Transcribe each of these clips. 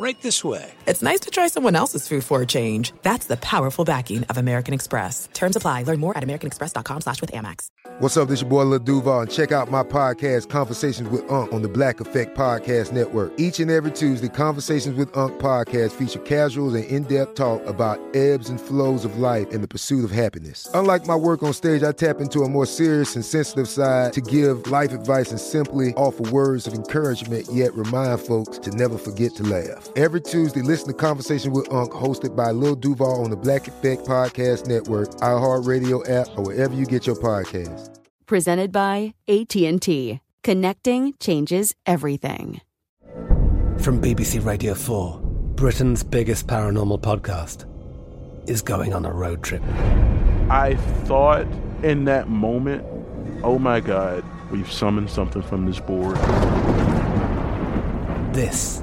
Right this way. it's nice to try someone else's food for a change. That's the powerful backing of American Express. Terms apply. Learn more at americanexpress.com slash with Amex. What's up? This your boy Lil Duval, and check out my podcast, Conversations with Unc, on the Black Effect Podcast Network. Each and every Tuesday, Conversations with Unc podcast feature casuals and in-depth talk about ebbs and flows of life and the pursuit of happiness. Unlike my work on stage, I tap into a more serious and sensitive side to give life advice and simply offer words of encouragement, yet remind folks to never forget to laugh. Every Tuesday, listen to Conversation with Unc, hosted by Lil Duval on the Black Effect Podcast Network, iHeartRadio app, or wherever you get your podcasts. Presented by AT&T. Connecting changes everything. From BBC Radio 4, Britain's biggest paranormal podcast is going on a road trip. I thought in that moment, oh my God, we've summoned something from this board. This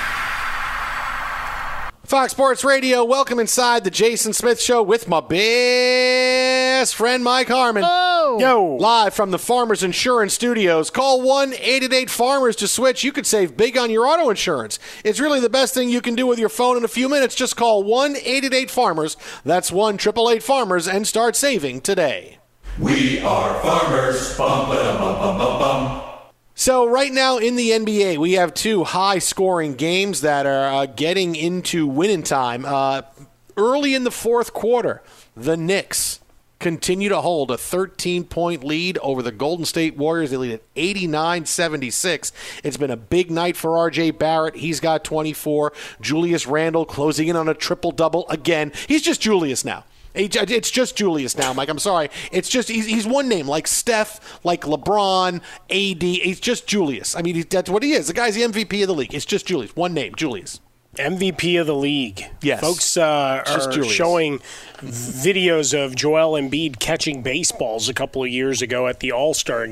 Fox Sports Radio, welcome inside the Jason Smith Show with my best friend Mike Harmon. Oh! Yo! Live from the Farmers Insurance Studios. Call 1 888 Farmers to switch. You could save big on your auto insurance. It's really the best thing you can do with your phone in a few minutes. Just call 1 888 Farmers. That's 1 888 Farmers and start saving today. We are farmers. Bum, ba, bum, bum, bum, bum. So right now in the NBA, we have two high-scoring games that are uh, getting into winning time. Uh, early in the fourth quarter, the Knicks continue to hold a 13-point lead over the Golden State Warriors. They lead at 89-76. It's been a big night for R.J. Barrett. He's got 24. Julius Randle closing in on a triple-double again. He's just Julius now. It's just Julius now, Mike. I'm sorry. It's just he's, he's one name, like Steph, like LeBron, AD. He's just Julius. I mean, that's what he is. The guy's the MVP of the league. It's just Julius. One name, Julius. MVP of the league. Yes. Folks uh, are showing videos of Joel Embiid catching baseballs a couple of years ago at the All Star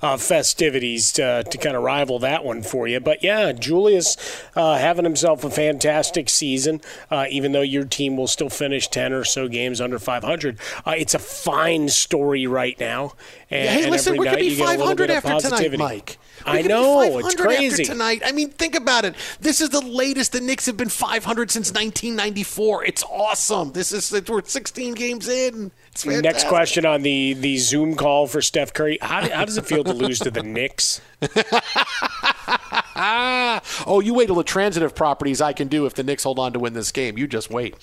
uh, festivities to, to kind of rival that one for you. But yeah, Julius uh, having himself a fantastic season, uh, even though your team will still finish 10 or so games under 500. Uh, it's a fine story right now. And, hey, and listen, every we could night be you get a 500 bit of after tonight, positivity. Mike. We I know, 500 it's crazy. Tonight. I mean, think about it. This is the latest the Knicks have been 500 since 1994. It's awesome. This is we're 16 games in. It's. Next question on the, the Zoom call for Steph Curry. How, how does it feel to lose to the Knicks? oh, you wait till the transitive properties I can do if the Knicks hold on to win this game. You just wait.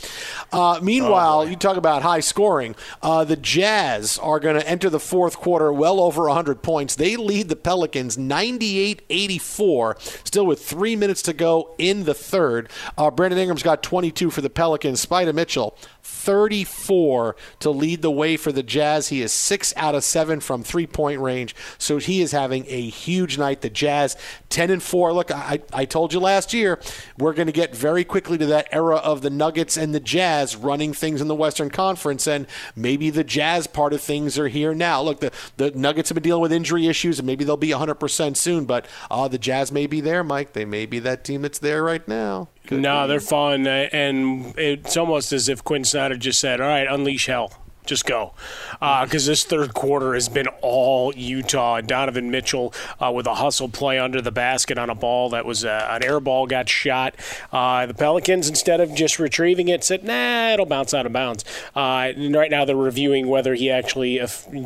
Uh, meanwhile, you talk about high scoring. Uh, the Jazz are going to enter the fourth quarter well over 100 points. They lead the Pelicans 98 84, still with three minutes to go in the third. Uh, Brandon Ingram's got 22 for the Pelicans. Spida Mitchell, 34 to lead the way for the Jazz. He is six out of seven from three point range, so he is having a huge night. The Jazz 10 and 4. Look, I, I told you last year we're going to get very quickly to that era of the Nuggets and the Jazz running things in the Western Conference, and maybe the Jazz part of things are here now. Look, the, the Nuggets have been dealing with injury issues, and maybe they'll be 100% soon, but uh, the Jazz may be there, Mike. They may be that team that's there right now. Could no, they're fun, and it's almost as if Quin Snyder just said, "All right, unleash hell." Just go. Because uh, this third quarter has been all Utah. Donovan Mitchell uh, with a hustle play under the basket on a ball that was uh, an air ball got shot. Uh, the Pelicans, instead of just retrieving it, said, nah, it'll bounce out of bounds. Uh, and right now they're reviewing whether he actually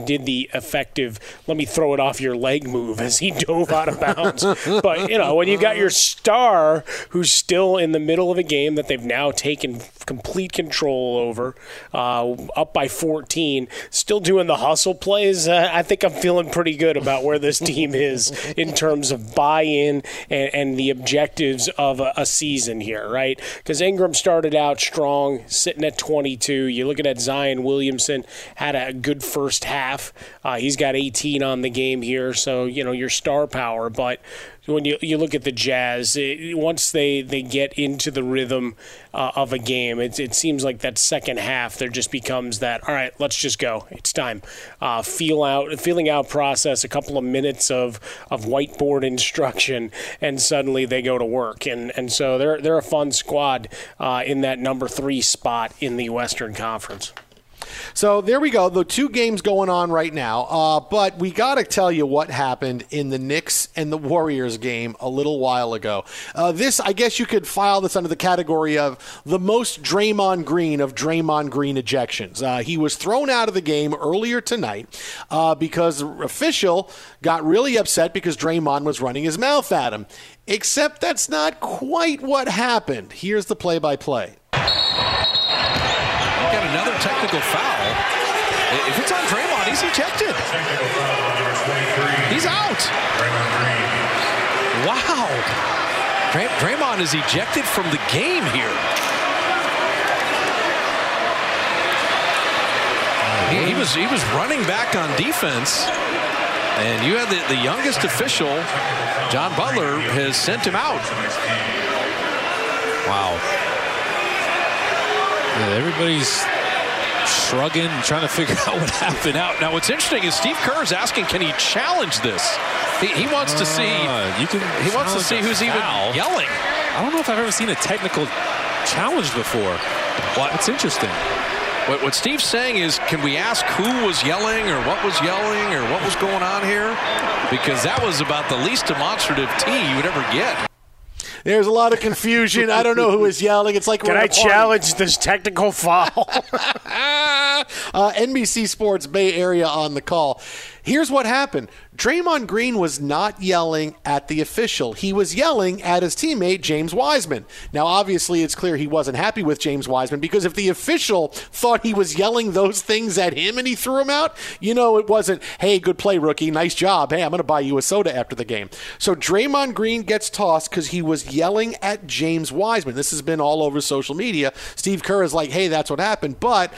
did the effective, let me throw it off your leg move as he dove out of bounds. but, you know, when you've got your star who's still in the middle of a game that they've now taken complete control over, uh, up by four 14, still doing the hustle plays, uh, I think I'm feeling pretty good about where this team is in terms of buy in and, and, the objectives of a, a season here, right? Because Ingram started out strong, sitting at 22. You're looking at Zion Williamson, had a good first half. Uh, he's got 18 on the game here, so, you know, your star power. But when you, you look at the Jazz, it, once they, they get into the rhythm uh, of a game, it, it seems like that second half there just becomes that. All right, let's just go. It's time. Uh, feel out, feeling out process. A couple of minutes of of whiteboard instruction, and suddenly they go to work. And and so they're they're a fun squad uh, in that number three spot in the Western Conference. So there we go. The two games going on right now. Uh, but we got to tell you what happened in the Knicks and the Warriors game a little while ago. Uh, this, I guess you could file this under the category of the most Draymond Green of Draymond Green ejections. Uh, he was thrown out of the game earlier tonight uh, because the official got really upset because Draymond was running his mouth at him. Except that's not quite what happened. Here's the play by play another technical foul. If it's on Draymond, he's ejected. He's out. Wow. Draymond is ejected from the game here. He, he was he was running back on defense, and you had the, the youngest official, John Butler, has sent him out. Wow. Yeah, everybody's shrugging, trying to figure out what happened. out. now what's interesting is Steve Kerr is asking, can he challenge this? He, he wants to see. Uh, you can. He wants to see who's foul. even yelling. I don't know if I've ever seen a technical challenge before. Well, it's interesting. What, what Steve's saying is, can we ask who was yelling or what was yelling or what was going on here? Because that was about the least demonstrative T you would ever get. There's a lot of confusion. I don't know who is yelling. It's like can I challenge this technical foul? uh, NBC Sports Bay Area on the call. Here's what happened Draymond Green was not yelling at the official. He was yelling at his teammate, James Wiseman. Now, obviously, it's clear he wasn't happy with James Wiseman because if the official thought he was yelling those things at him and he threw him out, you know, it wasn't, hey, good play, rookie. Nice job. Hey, I'm going to buy you a soda after the game. So Draymond Green gets tossed because he was yelling at James Wiseman. This has been all over social media. Steve Kerr is like, hey, that's what happened. But.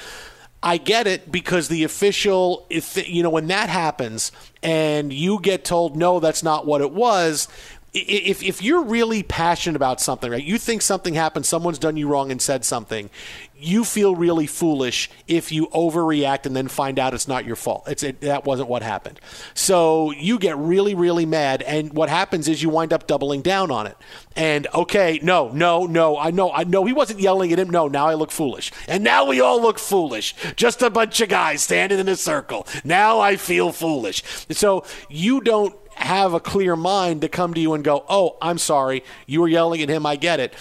I get it because the official, if you know, when that happens and you get told no, that's not what it was. If, if you're really passionate about something, right? You think something happened, someone's done you wrong and said something you feel really foolish if you overreact and then find out it's not your fault. It's it, that wasn't what happened. So you get really really mad and what happens is you wind up doubling down on it. And okay, no, no, no, I know I know he wasn't yelling at him. No, now I look foolish. And now we all look foolish. Just a bunch of guys standing in a circle. Now I feel foolish. So you don't have a clear mind to come to you and go, "Oh, I'm sorry. You were yelling at him. I get it."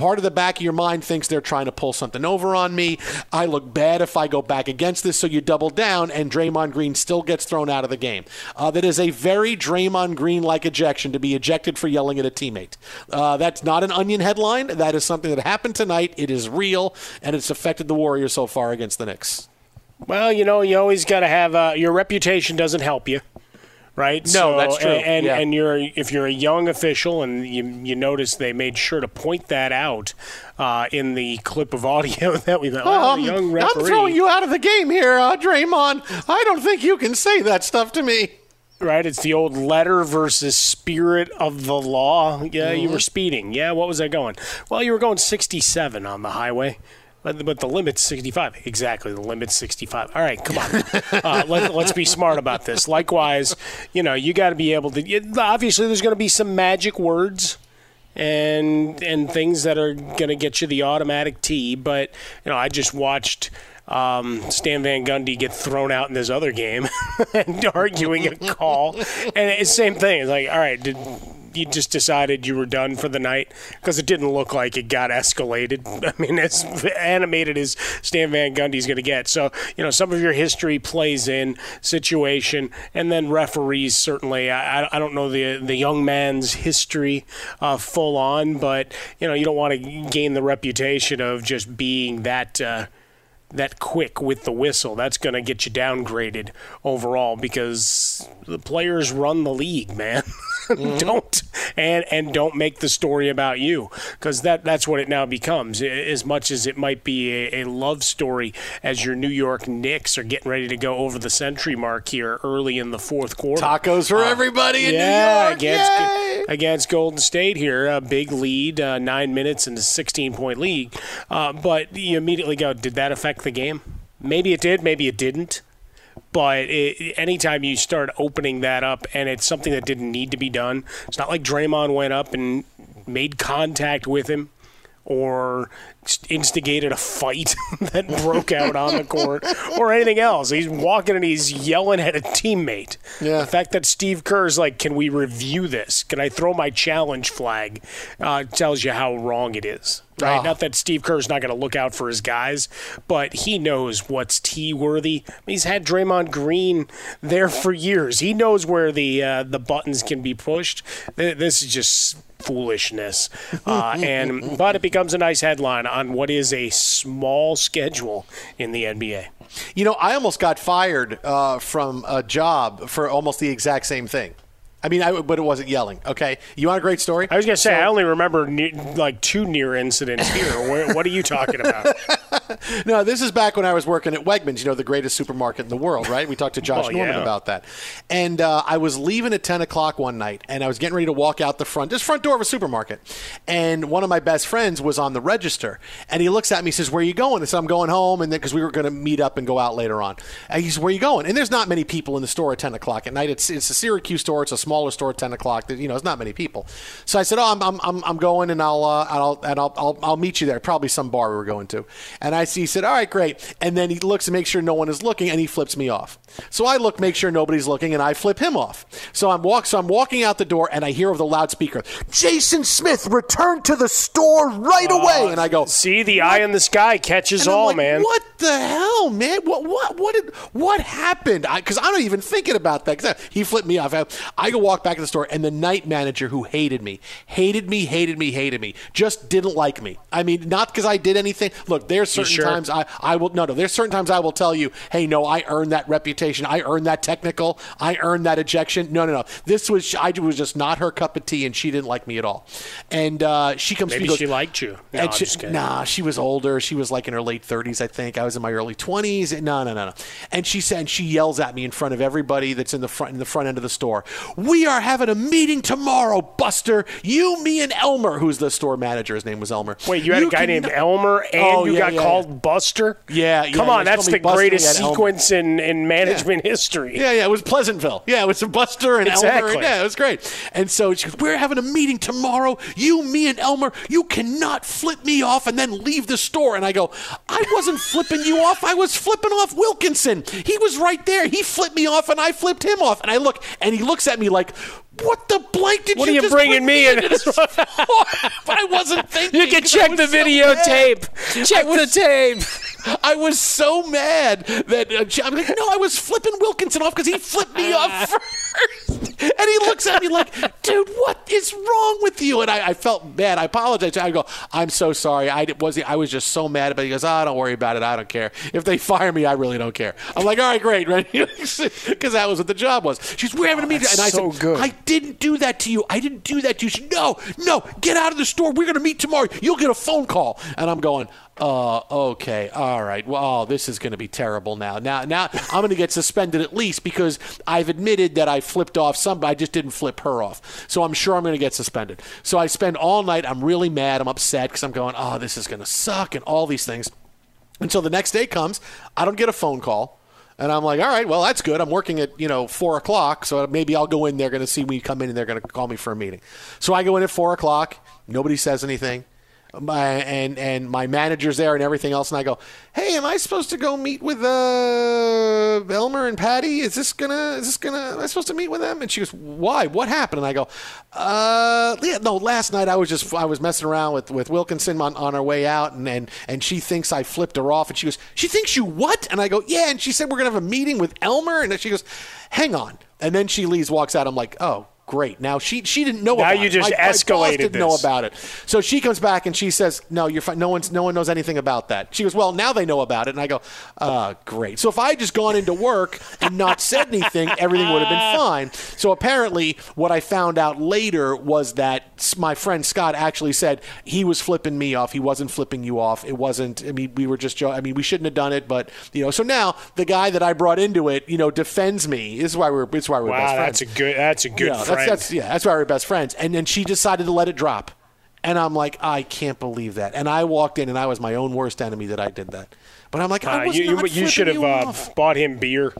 part of the back of your mind thinks they're trying to pull something over on me. I look bad if I go back against this, so you double down, and Draymond Green still gets thrown out of the game. Uh, that is a very Draymond Green like ejection to be ejected for yelling at a teammate. Uh, that's not an onion headline. That is something that happened tonight. It is real, and it's affected the Warriors so far against the Knicks. Well, you know, you always got to have uh, your reputation doesn't help you right? No, so, that's true. And yeah. and you're if you're a young official and you you notice they made sure to point that out uh, in the clip of audio that we. Oh, I'm, young I'm throwing you out of the game here, uh, Draymond. I don't think you can say that stuff to me. Right, it's the old letter versus spirit of the law. Yeah, mm-hmm. you were speeding. Yeah, what was I going? Well, you were going 67 on the highway. But, the limit's 65. Exactly, the limit's 65. All right, come on. uh, let, us be smart about this. Likewise, you know, you got to be able to. Obviously, there's going to be some magic words and and things that are going to get you the automatic tee. But you know, I just watched um, Stan Van Gundy get thrown out in this other game and arguing a call, and it's same thing. It's like, all right, did you just decided you were done for the night because it didn't look like it got escalated. I mean, as animated as Stan Van Gundy's going to get. So, you know, some of your history plays in situation, and then referees certainly. I, I don't know the the young man's history uh, full on, but you know, you don't want to gain the reputation of just being that. Uh, that quick with the whistle. That's going to get you downgraded overall because the players run the league, man. Mm-hmm. don't and and don't make the story about you because that that's what it now becomes. As much as it might be a, a, love story as your New York Knicks are getting ready to go over the century mark here early in the fourth quarter. Tacos for uh, everybody in yeah, New York. Against, Yay! against Golden State here, a big lead, uh, nine minutes in a 16 point lead. Uh, but you immediately go, did that affect the game? Maybe it did, maybe it didn't. But it, anytime you start opening that up and it's something that didn't need to be done, it's not like Draymond went up and made contact with him or instigated a fight that broke out on the court or anything else. He's walking and he's yelling at a teammate. Yeah. The fact that Steve Kerr's like, "Can we review this? Can I throw my challenge flag?" Uh, tells you how wrong it is. Right? Oh. Not that Steve Kerr's not going to look out for his guys, but he knows what's T worthy. He's had Draymond Green there for years. He knows where the uh, the buttons can be pushed. This is just foolishness. Uh, and but it becomes a nice headline on what is a small schedule in the NBA. You know, I almost got fired uh, from a job for almost the exact same thing. I mean, I, but it wasn't yelling. Okay, you want a great story? I was gonna say so, I only remember ne- like two near incidents here. what, what are you talking about? no, this is back when I was working at Wegmans. You know, the greatest supermarket in the world, right? We talked to Josh well, Norman yeah. about that. And uh, I was leaving at ten o'clock one night, and I was getting ready to walk out the front, just front door of a supermarket. And one of my best friends was on the register, and he looks at me, says, "Where are you going?" I said, "I'm going home," and then because we were going to meet up and go out later on. And he says, "Where are you going?" And there's not many people in the store at ten o'clock at night. It's it's a Syracuse store. It's a smaller store at 10 o'clock. You know, there's not many people. So I said, oh, I'm, I'm, I'm going and I'll, uh, I'll, and I'll, I'll, I'll meet you there. Probably some bar we were going to. And I see, he said, all right, great. And then he looks to make sure no one is looking and he flips me off. So I look, make sure nobody's looking, and I flip him off. So I'm walk, so I'm walking out the door, and I hear over the loudspeaker, "Jason Smith, return to the store right uh, away!" And I go, "See, the what? eye in the sky catches all, like, man. What the hell, man? What what what did what happened? Because I, am not even thinking about that. He flipped me off. I, I go walk back to the store, and the night manager who hated me, hated me, hated me, hated me, just didn't like me. I mean, not because I did anything. Look, there's certain sure? times I I will no no. There's certain times I will tell you, hey, no, I earned that reputation. I earned that technical. I earned that ejection. No no no. This was I was just not her cup of tea, and she didn't like me at all. And uh, she comes. Maybe to me, she liked you. No, she, nah, she was older. She was like in her late 30s, I think. I was in my early 20s. No, no, no, no. And she said, she yells at me in front of everybody that's in the front in the front end of the store. We are having a meeting tomorrow, Buster. You, me, and Elmer, who's the store manager. His name was Elmer. Wait, you had you a guy named Elmer, and oh, you yeah, got yeah, called yeah. Buster. Yeah, come on, that's the greatest sequence in, in management history. Yeah, yeah, it was Pleasantville. Yeah, it was Buster and exactly. Elmer. Yeah, it was great. And so she goes, "We're having a meeting tomorrow. You, me, and Elmer. You cannot flip me off and then leave the store." And I go, "I wasn't flipping you off. I was flipping off Wilkinson. He was right there. He flipped me off, and I flipped him off." And I look, and he looks at me like what the blank did What you are you bringing bring me in? this? But I wasn't thinking. You can check was the so videotape. Check the tape. I was so mad that uh, I'm like, no, I was flipping Wilkinson off because he flipped me off first. And he looks at me like, dude, what is wrong with you? And I, I felt bad. I apologize. I go, I'm so sorry. I was I was just so mad. But he goes, oh, don't worry about it. I don't care. If they fire me, I really don't care. I'm like, all right, great, right? Because that was what the job was. She's, we're having a meeting. and I so said, good. I didn't do that to you. I didn't do that to you. She, no, no, get out of the store. We're going to meet tomorrow. You'll get a phone call. And I'm going, uh, okay, all right. Well, oh, this is going to be terrible now. Now, now I'm going to get suspended at least because I've admitted that I flipped off somebody. I just didn't flip her off. So I'm sure I'm going to get suspended. So I spend all night. I'm really mad. I'm upset because I'm going, oh, this is going to suck and all these things. Until the next day comes, I don't get a phone call. And I'm like, all right, well, that's good. I'm working at, you know, 4 o'clock, so maybe I'll go in. They're going to see me come in and they're going to call me for a meeting. So I go in at 4 o'clock. Nobody says anything. My, and and my manager's there and everything else, and I go, "Hey, am I supposed to go meet with uh, Elmer and Patty? Is this gonna? Is this gonna? Am I supposed to meet with them?" And she goes, "Why? What happened?" And I go, "Uh, yeah, no. Last night I was just I was messing around with, with Wilkinson on, on our way out, and, and and she thinks I flipped her off, and she goes, she thinks you what?" And I go, "Yeah." And she said we're gonna have a meeting with Elmer, and she goes, "Hang on." And then she leaves, walks out. I'm like, "Oh." Great. Now she she didn't know about it. Now about you it. just My- my boss didn't know about it. So she comes back and she says, "No, you're fine. No one's no one knows anything about that." She goes, "Well, now they know about it." And I go, "Uh, great." So if I had just gone into work and not said anything, everything would have been fine. So apparently, what I found out later was that my friend Scott actually said he was flipping me off. He wasn't flipping you off. It wasn't. I mean, we were just. jo- I mean, we shouldn't have done it, but you know. So now the guy that I brought into it, you know, defends me. This is why we're. This is why we're best Wow, friends. that's a good. That's a good Yeah, friend. That's, that's, yeah, that's why we're best friends. And then she decided to let it drop. And I'm like, I can't believe that. And I walked in, and I was my own worst enemy that I did that. But I'm like, I Uh, was you, you, not you should have uh, bought him beer.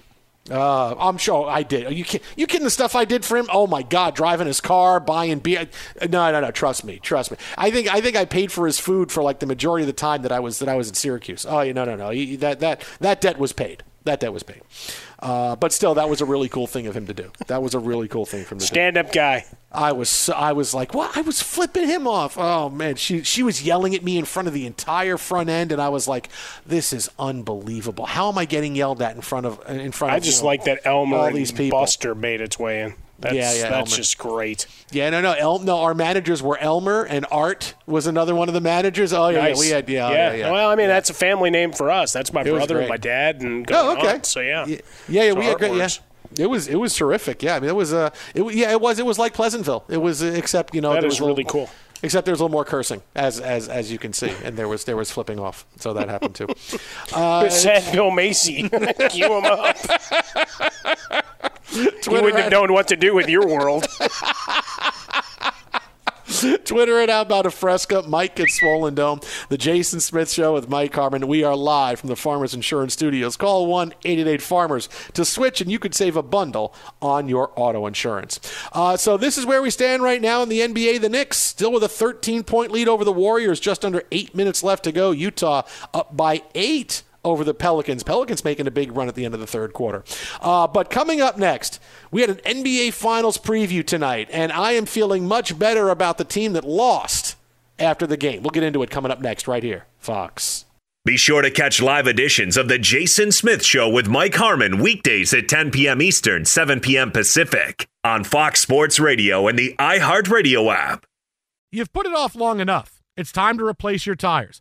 Uh, I'm sure I did. Are you kid- you kidding? The stuff I did for him? Oh my God! Driving his car, buying beer. No, no, no. Trust me, trust me. I think I think I paid for his food for like the majority of the time that I was that I was in Syracuse. Oh, yeah, no, no, no. That that that debt was paid. That debt was paid. Uh, but still, that was a really cool thing of him to do. That was a really cool thing from do. Stand up guy. I was so, I was like, what? I was flipping him off. Oh man, she she was yelling at me in front of the entire front end, and I was like, this is unbelievable. How am I getting yelled at in front of in front I of? just you know, like that Elmer all and these people. Buster made its way in. That's, Yeah, yeah, That's Elmer. just great. Yeah, no, no, El, no. Our managers were Elmer and Art was another one of the managers. Oh yeah, nice. yeah we had yeah, yeah, yeah. Well, I mean, that's a family name for us. That's my It brother and my dad, and Oh, okay. on. So yeah, yeah, yeah, yeah So we had it great. Yeah, it was it was terrific. Yeah, I mean, it was uh, it, yeah, it was it was like Pleasantville. It was except you know That was a little- really cool. Except there was a little more cursing, as as as you can see, and there was there was flipping off, so that happened too. Uh, Sad Bill Macy. Cue him up. you wouldn't have known what to do with your world. Twitter it How About a Fresca, Mike at Swollen Dome, The Jason Smith Show with Mike Harmon. We are live from the Farmers Insurance Studios. Call 1 888 Farmers to switch, and you could save a bundle on your auto insurance. Uh, so, this is where we stand right now in the NBA. The Knicks still with a 13 point lead over the Warriors, just under eight minutes left to go. Utah up by eight over the Pelicans. Pelicans making a big run at the end of the third quarter. Uh, but coming up next, we had an NBA Finals preview tonight, and I am feeling much better about the team that lost after the game. We'll get into it coming up next, right here, Fox. Be sure to catch live editions of The Jason Smith Show with Mike Harmon weekdays at 10 p.m. Eastern, 7 p.m. Pacific on Fox Sports Radio and the iHeartRadio app. You've put it off long enough. It's time to replace your tires.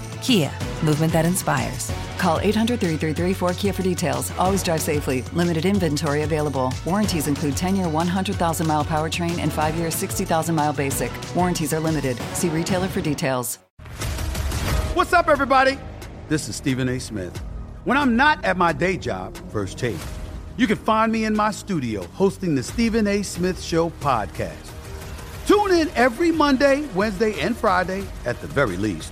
Kia, movement that inspires. Call 800 333 4KIA for details. Always drive safely. Limited inventory available. Warranties include 10 year 100,000 mile powertrain and 5 year 60,000 mile basic. Warranties are limited. See retailer for details. What's up, everybody? This is Stephen A. Smith. When I'm not at my day job, First Take, you can find me in my studio hosting the Stephen A. Smith Show podcast. Tune in every Monday, Wednesday, and Friday, at the very least,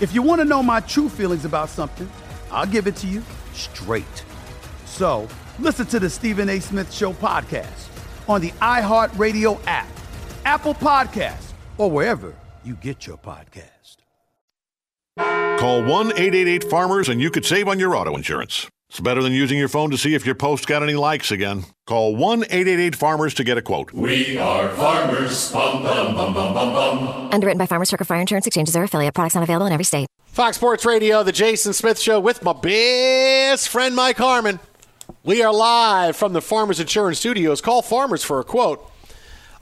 If you want to know my true feelings about something, I'll give it to you straight. So listen to the Stephen A. Smith Show podcast on the iHeartRadio app, Apple Podcast, or wherever you get your podcast. Call 1 888 Farmers and you could save on your auto insurance. It's better than using your phone to see if your post got any likes again. Call 1 888 Farmers to get a quote. We are farmers. Bum, bum, bum, bum, bum, bum. Underwritten by Farmers Trucker Fire Insurance Exchanges or affiliate. Products not available in every state. Fox Sports Radio, the Jason Smith Show with my best friend Mike Harmon. We are live from the Farmers Insurance Studios. Call Farmers for a quote.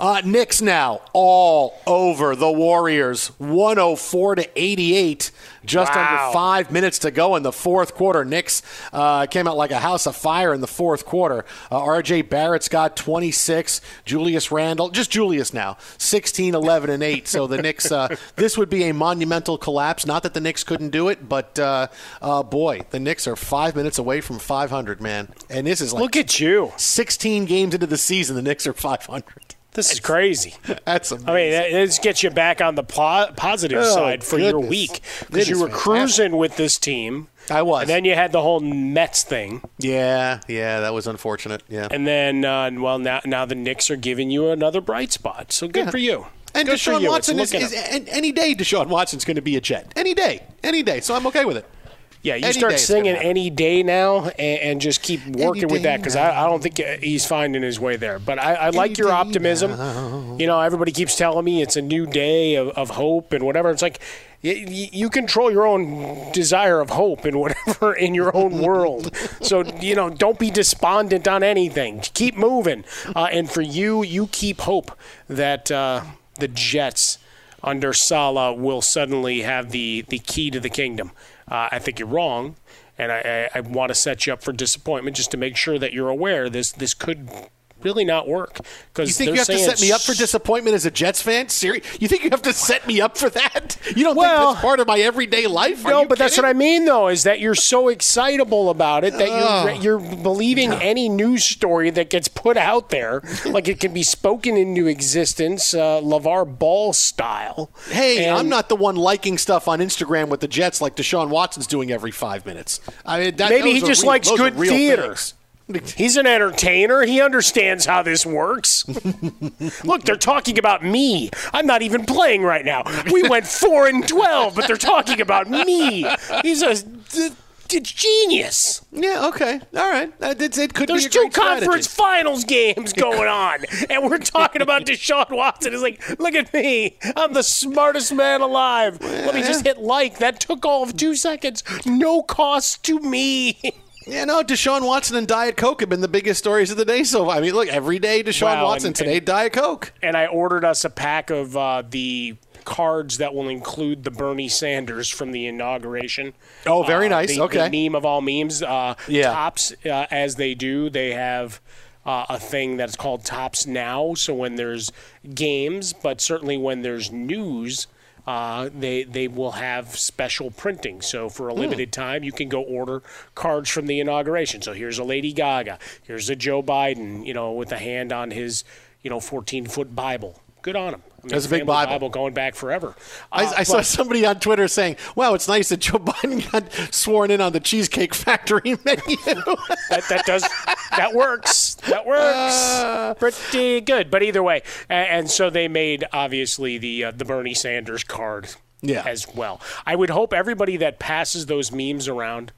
Uh, Knicks now all over the Warriors, 104 to 88. Just Wow. under five minutes to go in the fourth quarter. Knicks uh, came out like a house of fire in the fourth quarter. Uh, R.J. Barrett's got 26. Julius Randle, just Julius now, 16, 11, and 8. So the Knicks, uh, this would be a monumental collapse. Not that the Knicks couldn't do it, but uh, uh, boy, the Knicks are five minutes away from 500, man. And this is like Look at you. 16 games into the season, the Knicks are 500. This is crazy. That's amazing. I mean, this gets you back on the po- positive Oh, side for your week because you were fantastic. cruising with this team. I was. And then you had the whole Mets thing. Yeah, yeah, that was unfortunate. Yeah. And then, uh, well, now now the Knicks are giving you another bright spot. So good Yeah. for you. And good Deshaun. Watson is, is any day. Deshaun Watson's going to be a Jet. Any day, any day. So I'm okay with it. Yeah, you Any start day it's gonna singing any day now and, and just keep working with that because I, I don't think he's finding his way there. But I, I like your optimism. You know, everybody keeps telling me it's a new day of, of hope and whatever. It's like you control your own desire of hope and whatever in your own world. So, you know, don't be despondent on anything. Keep moving. Uh, and for you, you keep hope that uh, the Jets under Saleh will suddenly have the, the key to the kingdom. Uh, I think you're wrong, and I, I, I want to set you up for disappointment just to make sure that you're aware this this could really not work. Because You think you have to set me up for disappointment as a Jets fan? Seri- You think you have to set me up for that? You don't Well- think that's part of my everyday life? Are No, but that's what I mean, though, is that you're so excitable about it that Oh. you're you're believing any news story that gets put out there, like it can be spoken into existence, uh, LeVar Ball style. Hey, And- I'm not the one liking stuff on Instagram with the Jets like Deshaun Watson's doing every five minutes. I mean, that, Maybe he just real- likes good theater. things. He's an entertainer. He understands how this works. Look, they're talking about me. I'm not even playing right now. We went four and twelve, but they're talking about me. He's a genius. Yeah. Okay. All right. Uh, it, it could There's be a two great strategy. conference finals games going on, and we're talking about Deshaun Watson. It's like, look at me. I'm the smartest man alive. Let me just hit like. That took all of two seconds. No cost to me. Yeah, no, Deshaun Watson and Diet Coke have been the biggest stories of the day. So, far. I mean, look, every day Deshaun Wow, Watson, and- today and- Diet Coke. And I ordered us a pack of uh, the cards that will include the Bernie Sanders from the inauguration. Oh, very Uh, nice. the- Okay. The meme of all memes. Uh, Yeah. Topps, uh, as they do, they have. Uh, a thing that's called Topps Now. So when there's games, but certainly when there's news, uh, they they will have special printing. So for a Hmm. limited time, you can go order cards from the inauguration. So here's a Lady Gaga. Here's a Joe Biden. You know, with a hand on his you know 14 foot Bible. Good on him. I mean, That's a big family Bible. going back forever. I, Uh, I saw but- somebody on Twitter saying, "Wow, it's nice that Joe Biden got sworn in on the Cheesecake Factory menu." that, that does that works. That works pretty good. But either way, and, and so they made obviously the uh, the Bernie Sanders card Yeah. as well. I would hope everybody that passes those memes around.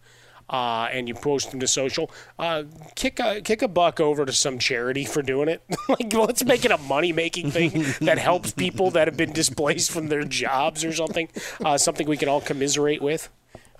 Uh, and you post them to social. Uh, kick a kick a buck over to some charity for doing it. like, let's make it a money making thing that helps people that have been displaced from their jobs or something. Uh, something we can all commiserate with.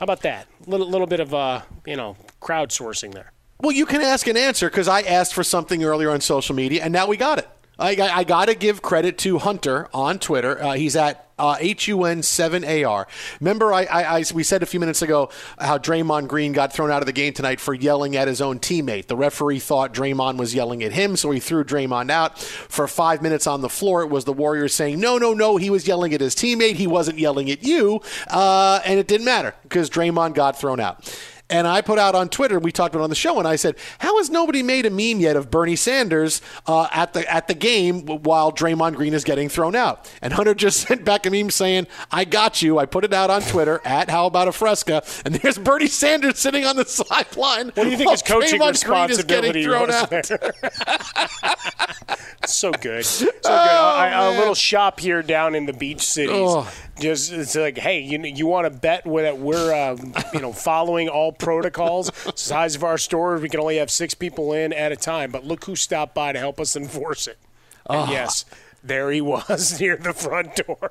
How about that? Little little bit of uh, you know crowdsourcing there. Well, you can ask and answer because I asked for something earlier on social media, and now we got it. I, I, got to give credit to Hunter on Twitter. Uh, he's at uh, HUN7AR. Remember, I, I, I, we said a few minutes ago how Draymond Green got thrown out of the game tonight for yelling at his own teammate. The referee thought Draymond was yelling at him, so he threw Draymond out. For five minutes on the floor, it was the Warriors saying, no, no, no, he was yelling at his teammate. He wasn't yelling at you. Uh, and it didn't matter because Draymond got thrown out. And I put out on Twitter, we talked about it on the show, and I said, "How has nobody made a meme yet of Bernie Sanders uh, at the at the game while Draymond Green is getting thrown out?" And Hunter just sent back a meme saying, "I got you." I put it out on Twitter at How About a Fresca, and there's Bernie Sanders sitting on the sideline. What do you think his coaching Draymond Green is getting responsibility thrown was out. there? so good, so good. I, I- a little shop here down in the beach cities. Oh. Just it's like, hey, you you want to bet that we're uh, you know following all protocols. Size of our store, we can only have six people in at a time. But look who stopped by to help us enforce it. And Oh. yes, there he was near the front door.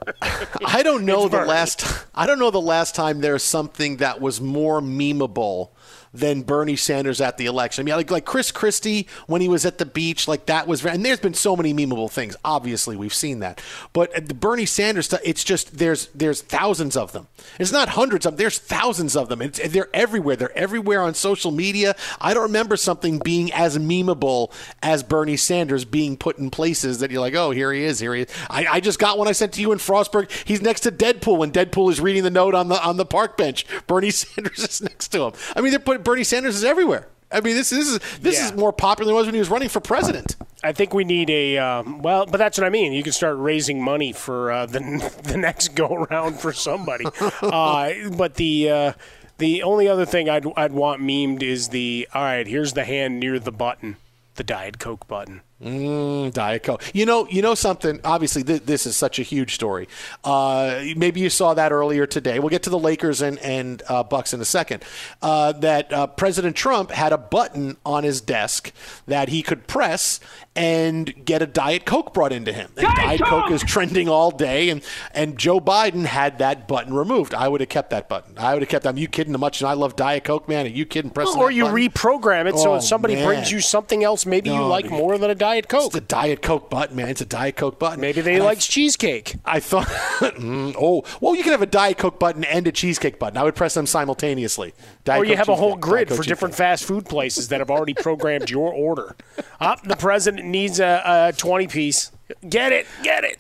I don't know the last. I don't know the last time there's something that was more memeable than Bernie Sanders at the election. I mean, like like Chris Christie when he was at the beach, like that was. And there's been so many memeable things. Obviously, we've seen that. But the Bernie Sanders it's just there's there's thousands of them. It's not hundreds of them. There's thousands of them. It's, they're everywhere. They're everywhere on social media. I don't remember something being as memeable as Bernie Sanders being put in places that you're like, oh, here he is, here he is. I, I just got one I sent to you in Frostburg. He's next to Deadpool when Deadpool is reading the note on the on the park bench. Bernie Sanders is next to him. I mean, they're Bernie Sanders is everywhere. I mean, this, this is this Yeah. is more popular than it was when he was running for president. I think we need a um, well, but that's what I mean. You can start raising money for uh, the the next go around for somebody. uh, but the uh, the only other thing I'd I'd want memed is the all right. Here's the hand near the button, the Diet Coke button. Mm, Diet Coke. You know, you know something. Obviously, th- this is such a huge story. Uh, maybe you saw that earlier today. We'll get to the Lakers and and uh, Bucks in a second. Uh, that uh, President Trump had a button on his desk that he could press and get a Diet Coke brought into him. And Diet Coke is trending all day, and and Joe Biden had that button removed. I would have kept that button. I would have kept. Are you kidding? How much and I love Diet Coke, man? Are you kidding? Pressing or that you button? reprogram it so Oh, if somebody man. brings you something else maybe you like dude. more than a Diet Coke. It's a Diet Coke button, man. It's a Diet Coke button. Maybe they And I like cheesecake. I thought, Mm, oh, well, you can have a Diet Coke button and a cheesecake button. I would press them simultaneously. Diet or you Coke, have a whole grid for different fast food places that have already programmed your order. Up, the president needs a, a 20 piece. Get it, get it.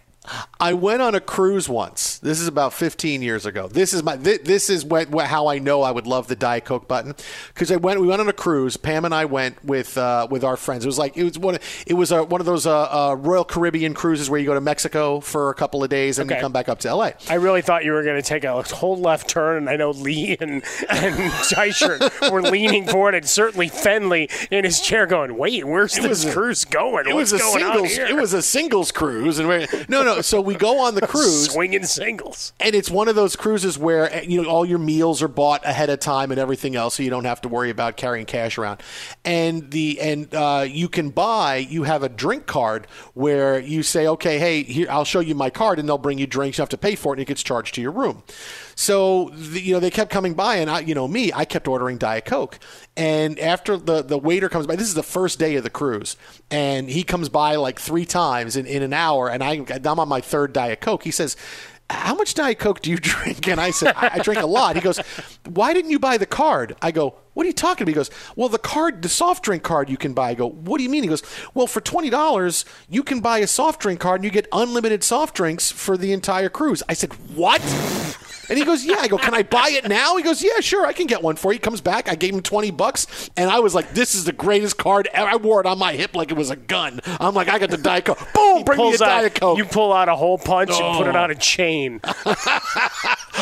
I went on a cruise once. This is about 15 years ago. This is my this, this is what, what, how I know I would love the Diet Coke button because I went. We went on a cruise. Pam and I went with uh, with our friends. It was like it was one. It was a, one of those uh, uh, Royal Caribbean cruises where you go to Mexico for a couple of days and Okay. you come back up to L.A. I really thought you were going to take a whole left turn, and I know Lee and, and Teichert were leaning forward, and certainly Fenley in his chair going, wait, where's It this cruise going? It What's was a singles. It was a singles cruise, and we're, no, no. So we go on the cruise, Swinging singles. and it's one of those cruises where eh, you know all your meals are bought ahead of time and everything else, so you don't have to worry about carrying cash around. And the and uh, you can buy. You have a drink card where you say, okay, hey, here I'll show you my card, and they'll bring you drinks. You have to pay for it, and it gets charged to your room. So the, you know they kept coming by, and I, you know me, I kept ordering Diet Coke. And after the the waiter comes by, this is the first day of the cruise, and he comes by like three times in, in an hour, and I I'm on my third Diet Coke. He says. How much Diet Coke do you drink? And I said, I, I drink a lot. He goes, Why didn't you buy the card? I go, What are you talking about? He goes, Well, the card, the soft drink card you can buy. I go, What do you mean? He goes, Well, for $20, you can buy a soft drink card and you get unlimited soft drinks for the entire cruise. I said, What? And he goes, Yeah. I go, Can I buy it now? He goes, Yeah, sure. I can get one for you. He comes back. I gave him 20 bucks. And I was like, This is the greatest card ever. I wore it on my hip like it was a gun. I'm like, I got the Diet Coke. Boom, bring me a out- Diet Coke. You pull out a hole punch and put it Oh. on a chain.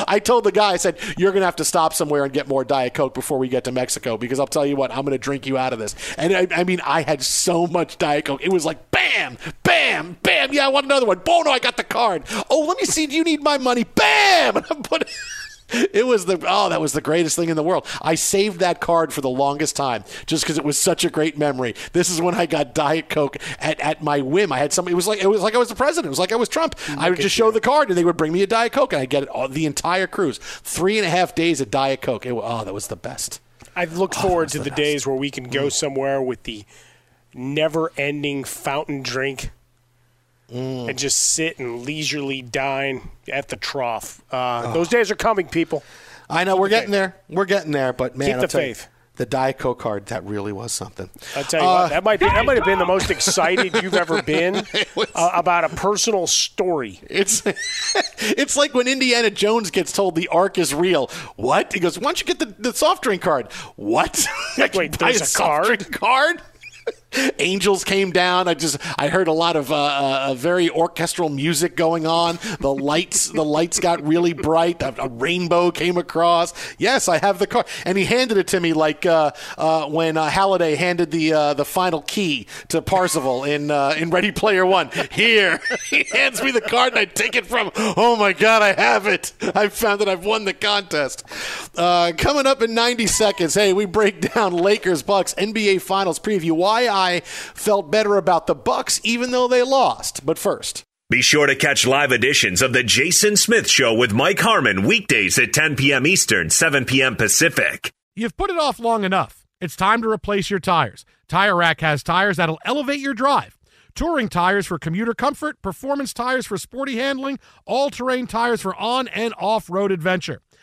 I told the guy, I said, You're going to have to stop somewhere and get more Diet Coke before we get to Mexico because I'll tell you what, I'm going to drink you out of this. And I, I mean, I had so much Diet Coke. It was like, bam, bam, bam. Yeah, I want another one. Oh, no, I got the card. Oh, let me see. Do you need my money? Bam. And I'm putting. It was the oh that was the greatest thing in the world. I saved that card for the longest time just because it was such a great memory. This is when I got Diet Coke at, at my whim. I had somebody. It was like it was like I was the president. It was like I was Trump. Mm, I would just show the card and they would bring me a Diet Coke and I get it all, the entire cruise. Three and a half days of Diet Coke. It, oh, that was the best. I look oh, forward to the, days where we can go mm. somewhere with the never-ending fountain drink and just sit and leisurely dine at the trough. Uh, Those days are coming, people. I know we're getting there. We're getting there, but man, Keep I'll the tell you, faith. the Diet Coke card that really was something. I tell you Uh, what, that might be, that might have been the most excited you've ever been uh, about a personal story. It's it's like when Indiana Jones gets told the Ark is real. What? He goes, "Why don't you get the, the soft drink card?" What? Wait, there's a soft card? drink card. Angels came down. I just I heard a lot of uh, uh, very orchestral music going on. The lights the lights got really bright. A, a rainbow came across. Yes, I have the card. And he handed it to me like uh, uh, when uh, Halliday handed the uh, the final key to Parzival in uh, in Ready Player One. Here, he hands me the card and I take it from. Oh my God, I have it! I found that I've won the contest. Uh, coming up in 90 seconds, hey, we break down Lakers Bucks NBA Finals preview. Why I felt better about the Bucks even though they lost. But first. Be sure to catch live editions of The Jason Smith Show with Mike Harmon weekdays at 10 p.m. Eastern, 7 p.m. Pacific. You've put it off long enough. It's time to replace your tires. Tire Rack has tires that'll elevate your drive. Touring tires for commuter comfort, performance tires for sporty handling, all terrain tires for on and off road adventure.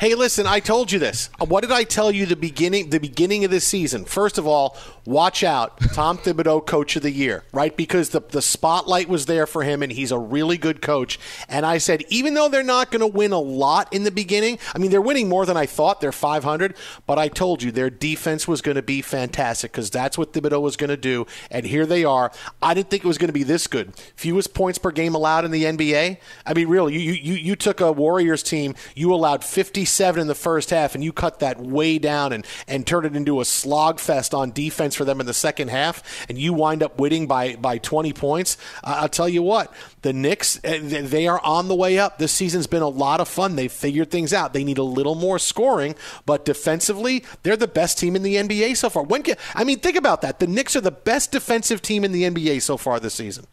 Hey, listen, I told you this. Uh, what did I tell you the beginning the beginning of this season? First of all, watch out, Tom Thibodeau coach of the year, right? Because the the spotlight was there for him and he's a really good coach. And I said even though they're not going to win a lot in the beginning, I mean they're winning more than I thought. They're 500, but I told you their defense was going to be fantastic cuz that's what Thibodeau was going to do. And here they are. I didn't think it was going to be this good. Fewest points per game allowed in the NBA. I mean really, you you you took a Warriors team, you allowed 50 57 in the first half, and you cut that way down and, and turn it into a slog fest on defense for them in the second half, and you wind up winning by, by 20 points, uh, I'll tell you what, the Knicks, uh, they are on the way up. This season's been a lot of fun. They've figured things out. They need a little more scoring, but defensively, they're the best team in the NBA so far. When can, I mean, think about that. The Knicks are the best defensive team in the NBA so far this season.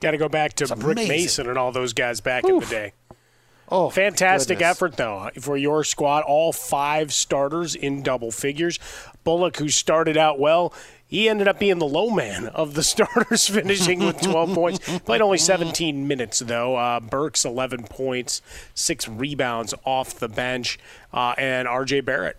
Got to go back to Brick Mason and all those guys back Oof. in the day. Oh, fantastic goodness. effort though for your squad. All five starters in double figures. Bullock, who started out well, he ended up being the low man of the starters, finishing with 12 points. Played only 17 minutes though. Uh, Burks 11 points, six rebounds off the bench, uh, and R.J. Barrett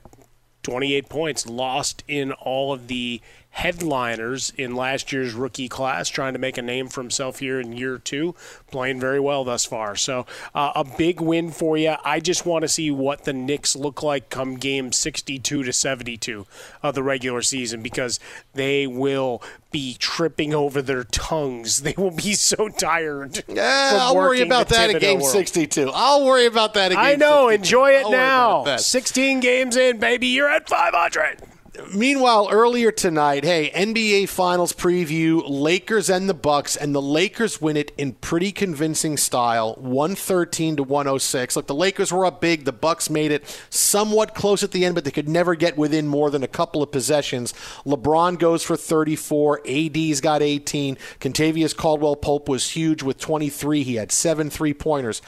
28 points. Lost in all of the headliners in last year's rookie class, trying to make a name for himself here in year two, playing very well thus far. So uh, a big win for you. I just want to see what the Knicks look like come game 62 to 72 of the regular season because they will be tripping over their tongues. They will be so tired. Yeah, I'll worry about that in game world. 62. I'll worry about that in I know. 62. Enjoy it I'll now. 16 games in, baby. You're at 500. Meanwhile, earlier tonight, hey, NBA Finals preview: Lakers and the Bucks, and the Lakers win it in pretty convincing style, one thirteen to 106. Look, the Lakers were up big. The Bucks made it somewhat close at the end, but they could never get within more than a couple of possessions. LeBron goes for thirty four. AD's got eighteen. Kentavious Caldwell Pope was huge with twenty three. He had seven three pointers,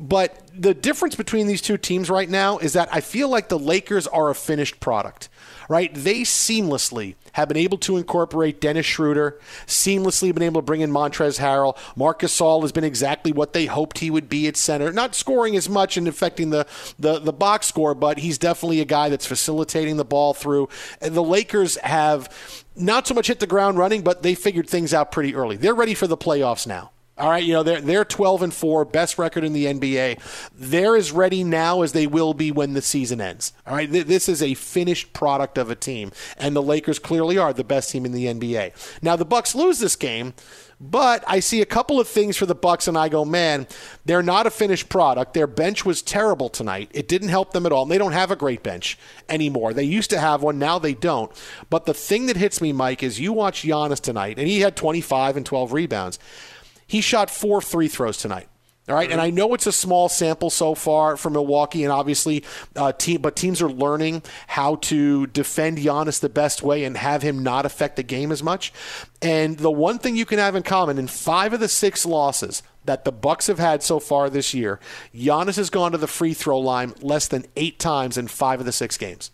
but the difference between these two teams right now is that I feel like the Lakers are a finished product right? They seamlessly have been able to incorporate Dennis Schroeder, seamlessly been able to bring in Montrezl Harrell. Marcus Gasol has been exactly what they hoped he would be at center. Not scoring as much and affecting the, the, the box score, but he's definitely a guy that's facilitating the ball through. And the Lakers have not so much hit the ground running, but they figured things out pretty early. They're ready for the playoffs now. All right, you know they're they're 12 and four, best record in the NBA. They're as ready now as they will be when the season ends. All right, this is a finished product of a team, and the Lakers clearly are the best team in the NBA. Now the Bucks lose this game. But I see a couple of things for the Bucks, and I go, man, they're not a finished product. Their bench was terrible tonight. It didn't help them at all. And they don't have a great bench anymore. They used to have one, now they don't. But the thing that hits me, Mike, is you watch Giannis tonight, and he had 25 and 12 rebounds. He shot four free throws tonight. All right, and I know it's a small sample so far for Milwaukee, and obviously, uh, team, but teams are learning how to defend Giannis the best way and have him not affect the game as much. And the one thing you can have in common in five of the six losses that the Bucks have had so far this year, Giannis has gone to the free throw line less than eight times in five of the six games.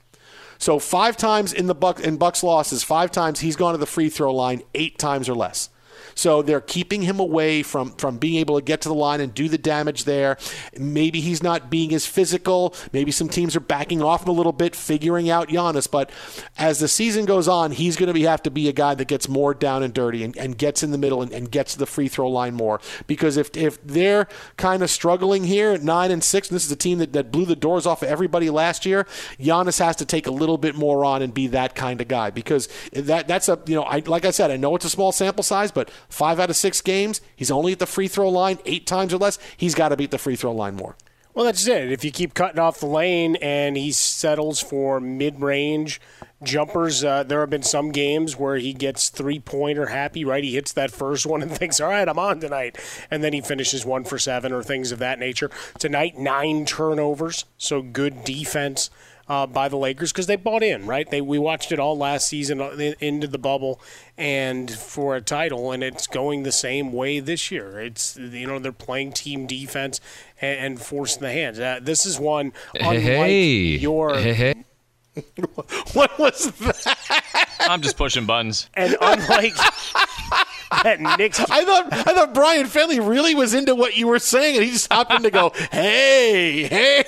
So five times in the Buck in Bucks losses, five times he's gone to the free throw line, eight times or less. So they're keeping him away from, from being able to get to the line and do the damage there. Maybe he's not being as physical. Maybe some teams are backing off him a little bit, figuring out Giannis. But as the season goes on, he's going to be, have to be a guy that gets more down and dirty and, and gets in the middle and, and gets to the free throw line more. Because if, if they're kind of struggling here at 9 and 6, and this is a team that, that blew the doors off of everybody last year, Giannis has to take a little bit more on and be that kind of guy. Because that that's a, you know, I, like I said, I know it's a small sample size, but Five out of six games, he's only at the free throw line eight times or less. He's got to beat the free throw line more. Well, that's it. If you keep cutting off the lane and he settles for mid range jumpers, uh, there have been some games where he gets three pointer happy, right? He hits that first one and thinks, all right, I'm on tonight. And then he finishes one for seven or things of that nature. Tonight, nine turnovers, so good defense uh, by the Lakers because they bought in, right? They we watched it all last season uh, into the bubble and for a title, and it's going the same way this year. It's you know they're playing team defense and, and forcing the hands. Uh, this is one unlike hey, your. Hey, hey. what was that? I'm just pushing buttons. And unlike that Knicks, I thought I thought Brian Finley really was into what you were saying, and he just happened to go, "Hey, hey."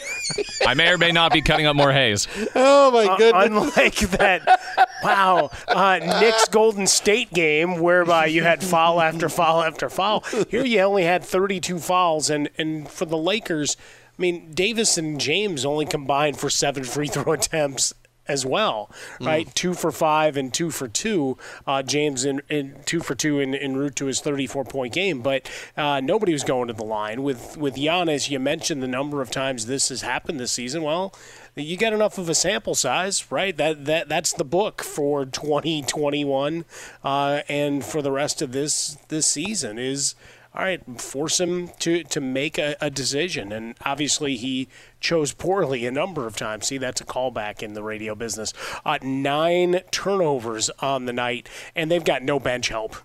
I may or may not be cutting up more haze. Oh my goodness! Uh, unlike that, wow, uh, Knicks Golden State game whereby you had foul after foul after foul. Here you only had 32 fouls, and and for the Lakers. I mean, Davis and James only combined for seven free throw attempts as well, right? Mm. Two for five and two for two. Uh, James in, in, two for two in, in route to his 34 point game, but uh, nobody was going to the line with with Giannis. You mentioned the number of times this has happened this season. Well, you get enough of a sample size, right? That that that's the book for 2021 uh, and for the rest of this this season is all right, force him to, to make a, a, decision. And obviously, he chose poorly a number of times. See, that's a callback in the radio business. Uh, nine turnovers on the night, and they've got no bench help.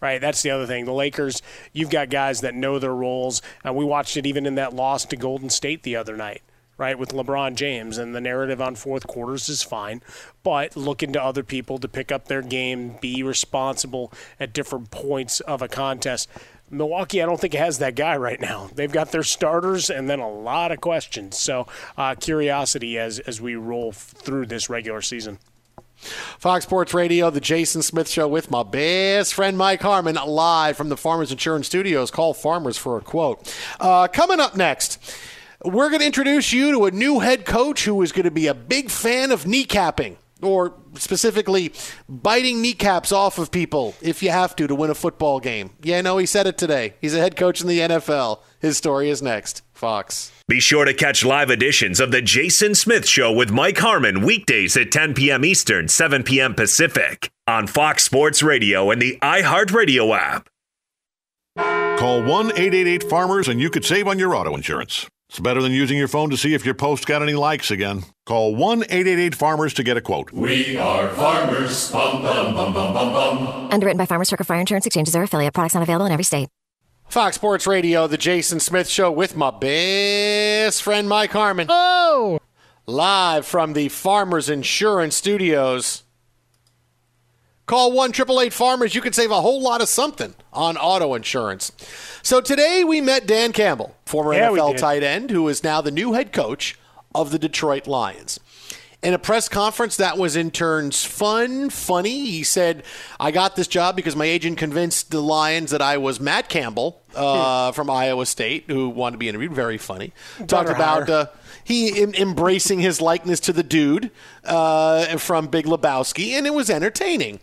Right, that's the other thing. The Lakers, you've got guys that know their roles. And we watched it even in that loss to Golden State the other night right, with LeBron James. And the narrative on fourth quarters is fine, but looking to other people to pick up their game, be responsible at different points of a contest. Milwaukee, I don't think it has that guy right now. They've got their starters and then a lot of questions. So, uh, curiosity as as we roll through this regular season. Fox Sports Radio, the Jason Smith Show with my best friend Mike Harmon, live from the Farmers Insurance Studios. Call Farmers for a quote. Uh, coming up next, we're going to introduce you to a new head coach who is going to be a big fan of kneecapping or specifically biting kneecaps off of people if you have to to win a football game. Yeah, no, he said it today. He's a head coach in the NFL. His story is next. Fox. Be sure to catch live editions of The Jason Smith Show with Mike Harmon weekdays at 10 p.m. Eastern, 7 p.m. Pacific on Fox Sports Radio and the iHeartRadio app. Call 1 888 Farmers and you could save on your auto insurance. It's better than using your phone to see if your post got any likes again. Call 1 888 Farmers to get a quote. We are farmers. Bum, bum, bum, bum, bum, bum. Underwritten by Farmers Circle Fire Insurance Exchanges or affiliate. Products not available in every state. Fox Sports Radio, The Jason Smith Show with my best friend Mike Harmon. Oh! Live from the Farmers Insurance Studios. Call 1 888 Farmers. You can save a whole lot of something on auto insurance. So today we met Dan Campbell, former Yeah, NFL tight end, who is now the new head coach of the Detroit Lions. in a press conference that was in turns fun, funny. He said, I got this job because my agent convinced the Lions that I was Matt Campbell uh, from Iowa State, who wanted to be interviewed. Very funny. Talked about uh, he em- embracing his likeness to the dude uh, from Big Lebowski, and it was entertaining.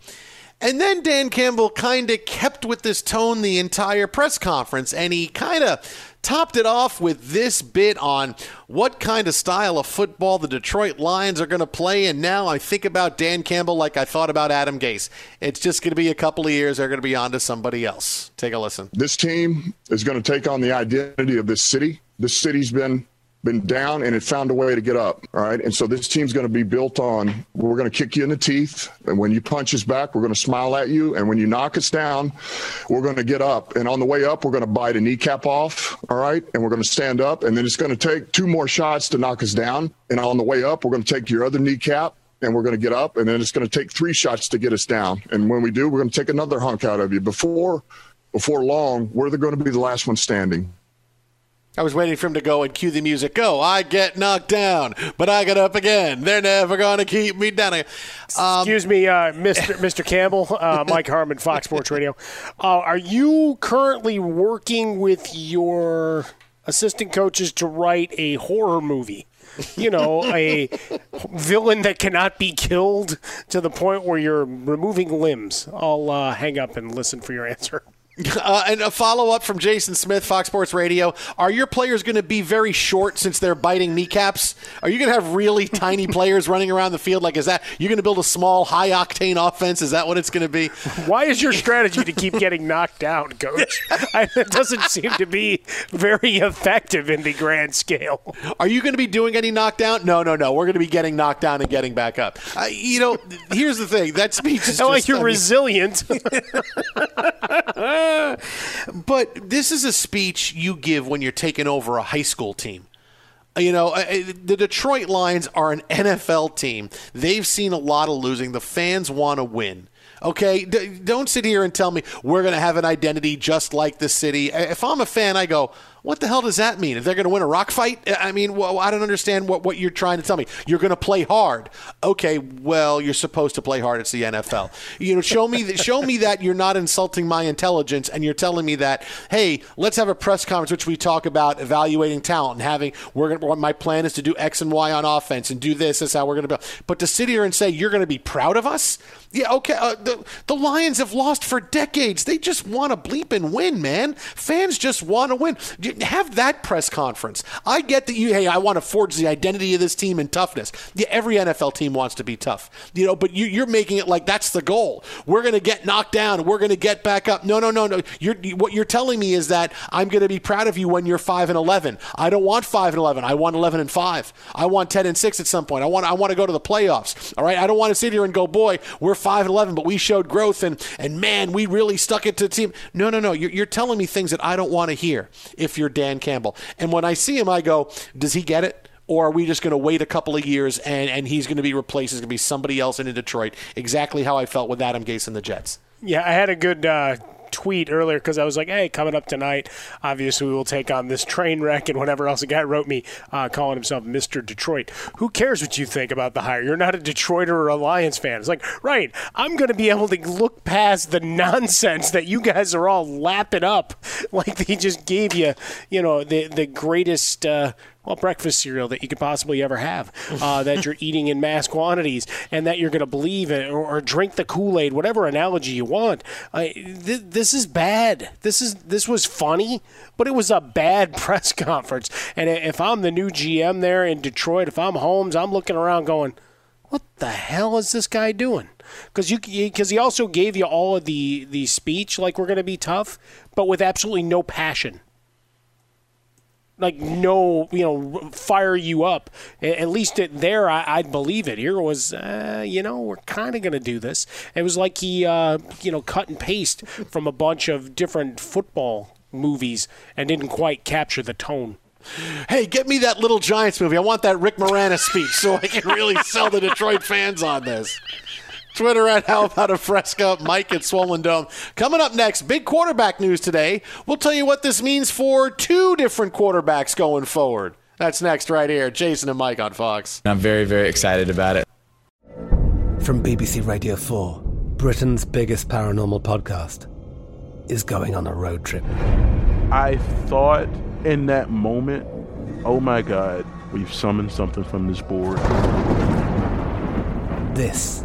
And then Dan Campbell kind of kept with this tone the entire press conference, and he kind of topped it off with this bit on what kind of style of football the Detroit Lions are going to play. And now I think about Dan Campbell like I thought about Adam Gase. It's just going to be a couple of years. They're going to be on to somebody else. Take a listen. This team is going to take on the identity of this city. This city's been been down and it found a way to get up. All right. And so this team's going to be built on we're going to kick you in the teeth. And when you punch us back, we're going to smile at you. And when you knock us down, we're going to get up. And on the way up, we're going to bite a kneecap off. All right. And we're going to stand up. And then it's going to take two more shots to knock us down. And on the way up, we're going to take your other kneecap and we're going to get up. And then it's going to take three shots to get us down. And when we do, we're going to take another hunk out of you. Before, before long, we're going to be the last one standing. I was waiting for him to go and cue the music. Go, I get knocked down, but I get up again. They're never going to keep me down. Um, Excuse me, uh, Mr. Mr. Campbell, uh, Mike Harmon, Fox Sports Radio. Uh, are you currently working with your assistant coaches to write a horror movie? you know, a villain that cannot be killed to the point where you're removing limbs. I'll uh, hang up and listen for your answer. Uh, and a follow up from Jason Smith, Fox Sports Radio. Are your players going to be very short since they're biting kneecaps? Are you going to have really tiny players running around the field? Like, is that you're going to build a small, high octane offense? Is that what it's going to be? Why is your strategy to keep getting knocked down, coach? I, it doesn't seem to be very effective in the grand scale. Are you going to be doing any knockdown? No, no, no. We're going to be getting knocked down and getting back up. Uh, you know, here's the thing. That speech is I like you're I mean- resilient. but this is a speech you give when you're taking over a high school team. You know, the Detroit Lions are an NFL team. They've seen a lot of losing. The fans want to win. Okay, D- don't sit here and tell me we're going to have an identity just like the city. If I'm a fan, I go, what the hell does that mean? If they're going to win a rock fight? I mean, well, I don't understand what, what you're trying to tell me. You're going to play hard. Okay, well, you're supposed to play hard. It's the NFL. You know, show me that, show me that you're not insulting my intelligence and you're telling me that, hey, let's have a press conference which we talk about evaluating talent and having we're going my plan is to do X and Y on offense and do this. That's how we're going to build. But to sit here and say you're going to be proud of us? Yeah, okay. Uh, the, the Lions have lost for decades. They just want to bleep and win, man. Fans just want to win. Have that press conference. I get that you, hey, I want to forge the identity of this team and toughness. Yeah, every NFL team wants to be tough, you know, but you, you're making it like that's the goal. We're going to get knocked down. We're going to get back up. No, no, no, no. You're, you- what you're telling me is that I'm going to be proud of you when you're five and eleven. I don't want five and eleven. I want eleven and five. I want ten and six at some point. I want, I want to go to the playoffs. All right. I don't want to sit here and go, boy, we're five and eleven, but we showed growth and and man, we really stuck it to the team. No, no, no. You're, you're telling me things that I don't want to hear. If you're Dan Campbell, and when I see him, I go, does he get it? Or are we just going to wait a couple of years and, and he's going to be replaced? It's going to be somebody else in Detroit. Exactly how I felt with Adam Gase and the Jets. Yeah, I had a good uh, tweet earlier because I was like, hey, coming up tonight, obviously we will take on this train wreck and whatever else. A guy wrote me uh, calling himself Mr. Detroit. Who cares what you think about the hire? You're not a Detroiter or a Lions fan. It's like, right, I'm going to be able to look past the nonsense that you guys are all lapping up like they just gave you, you know, the, the greatest. Uh, well, breakfast cereal that you could possibly ever have, uh, that you're eating in mass quantities, and that you're going to believe it or, or drink the Kool Aid, whatever analogy you want. Th- this is bad. This is this was funny, but it was a bad press conference. And if I'm the new GM there in Detroit, if I'm Holmes, I'm looking around going, "What the hell is this guy doing?" Because you because he also gave you all of the the speech like we're going to be tough, but with absolutely no passion like no, you know, fire you up. At least there, I, I'd believe it. Here was, uh, you know, we're kind of going to do this. It was like he, uh, you know, cut and paste from a bunch of different football movies and didn't quite capture the tone. Hey, get me that Little Giants movie. I want that Rick Moranis speech so I can really sell the Detroit fans on this. Twitter at How About a Fresca, Mike at Swollen Dome. Coming up next, big quarterback news today. We'll tell you what this means for two different quarterbacks going forward. That's next right here. Jason and Mike on Fox. I'm very, very excited about it. From BBC Radio 4, Britain's biggest paranormal podcast is going on a road trip. I thought in that moment, oh my God, we've summoned something from this board. This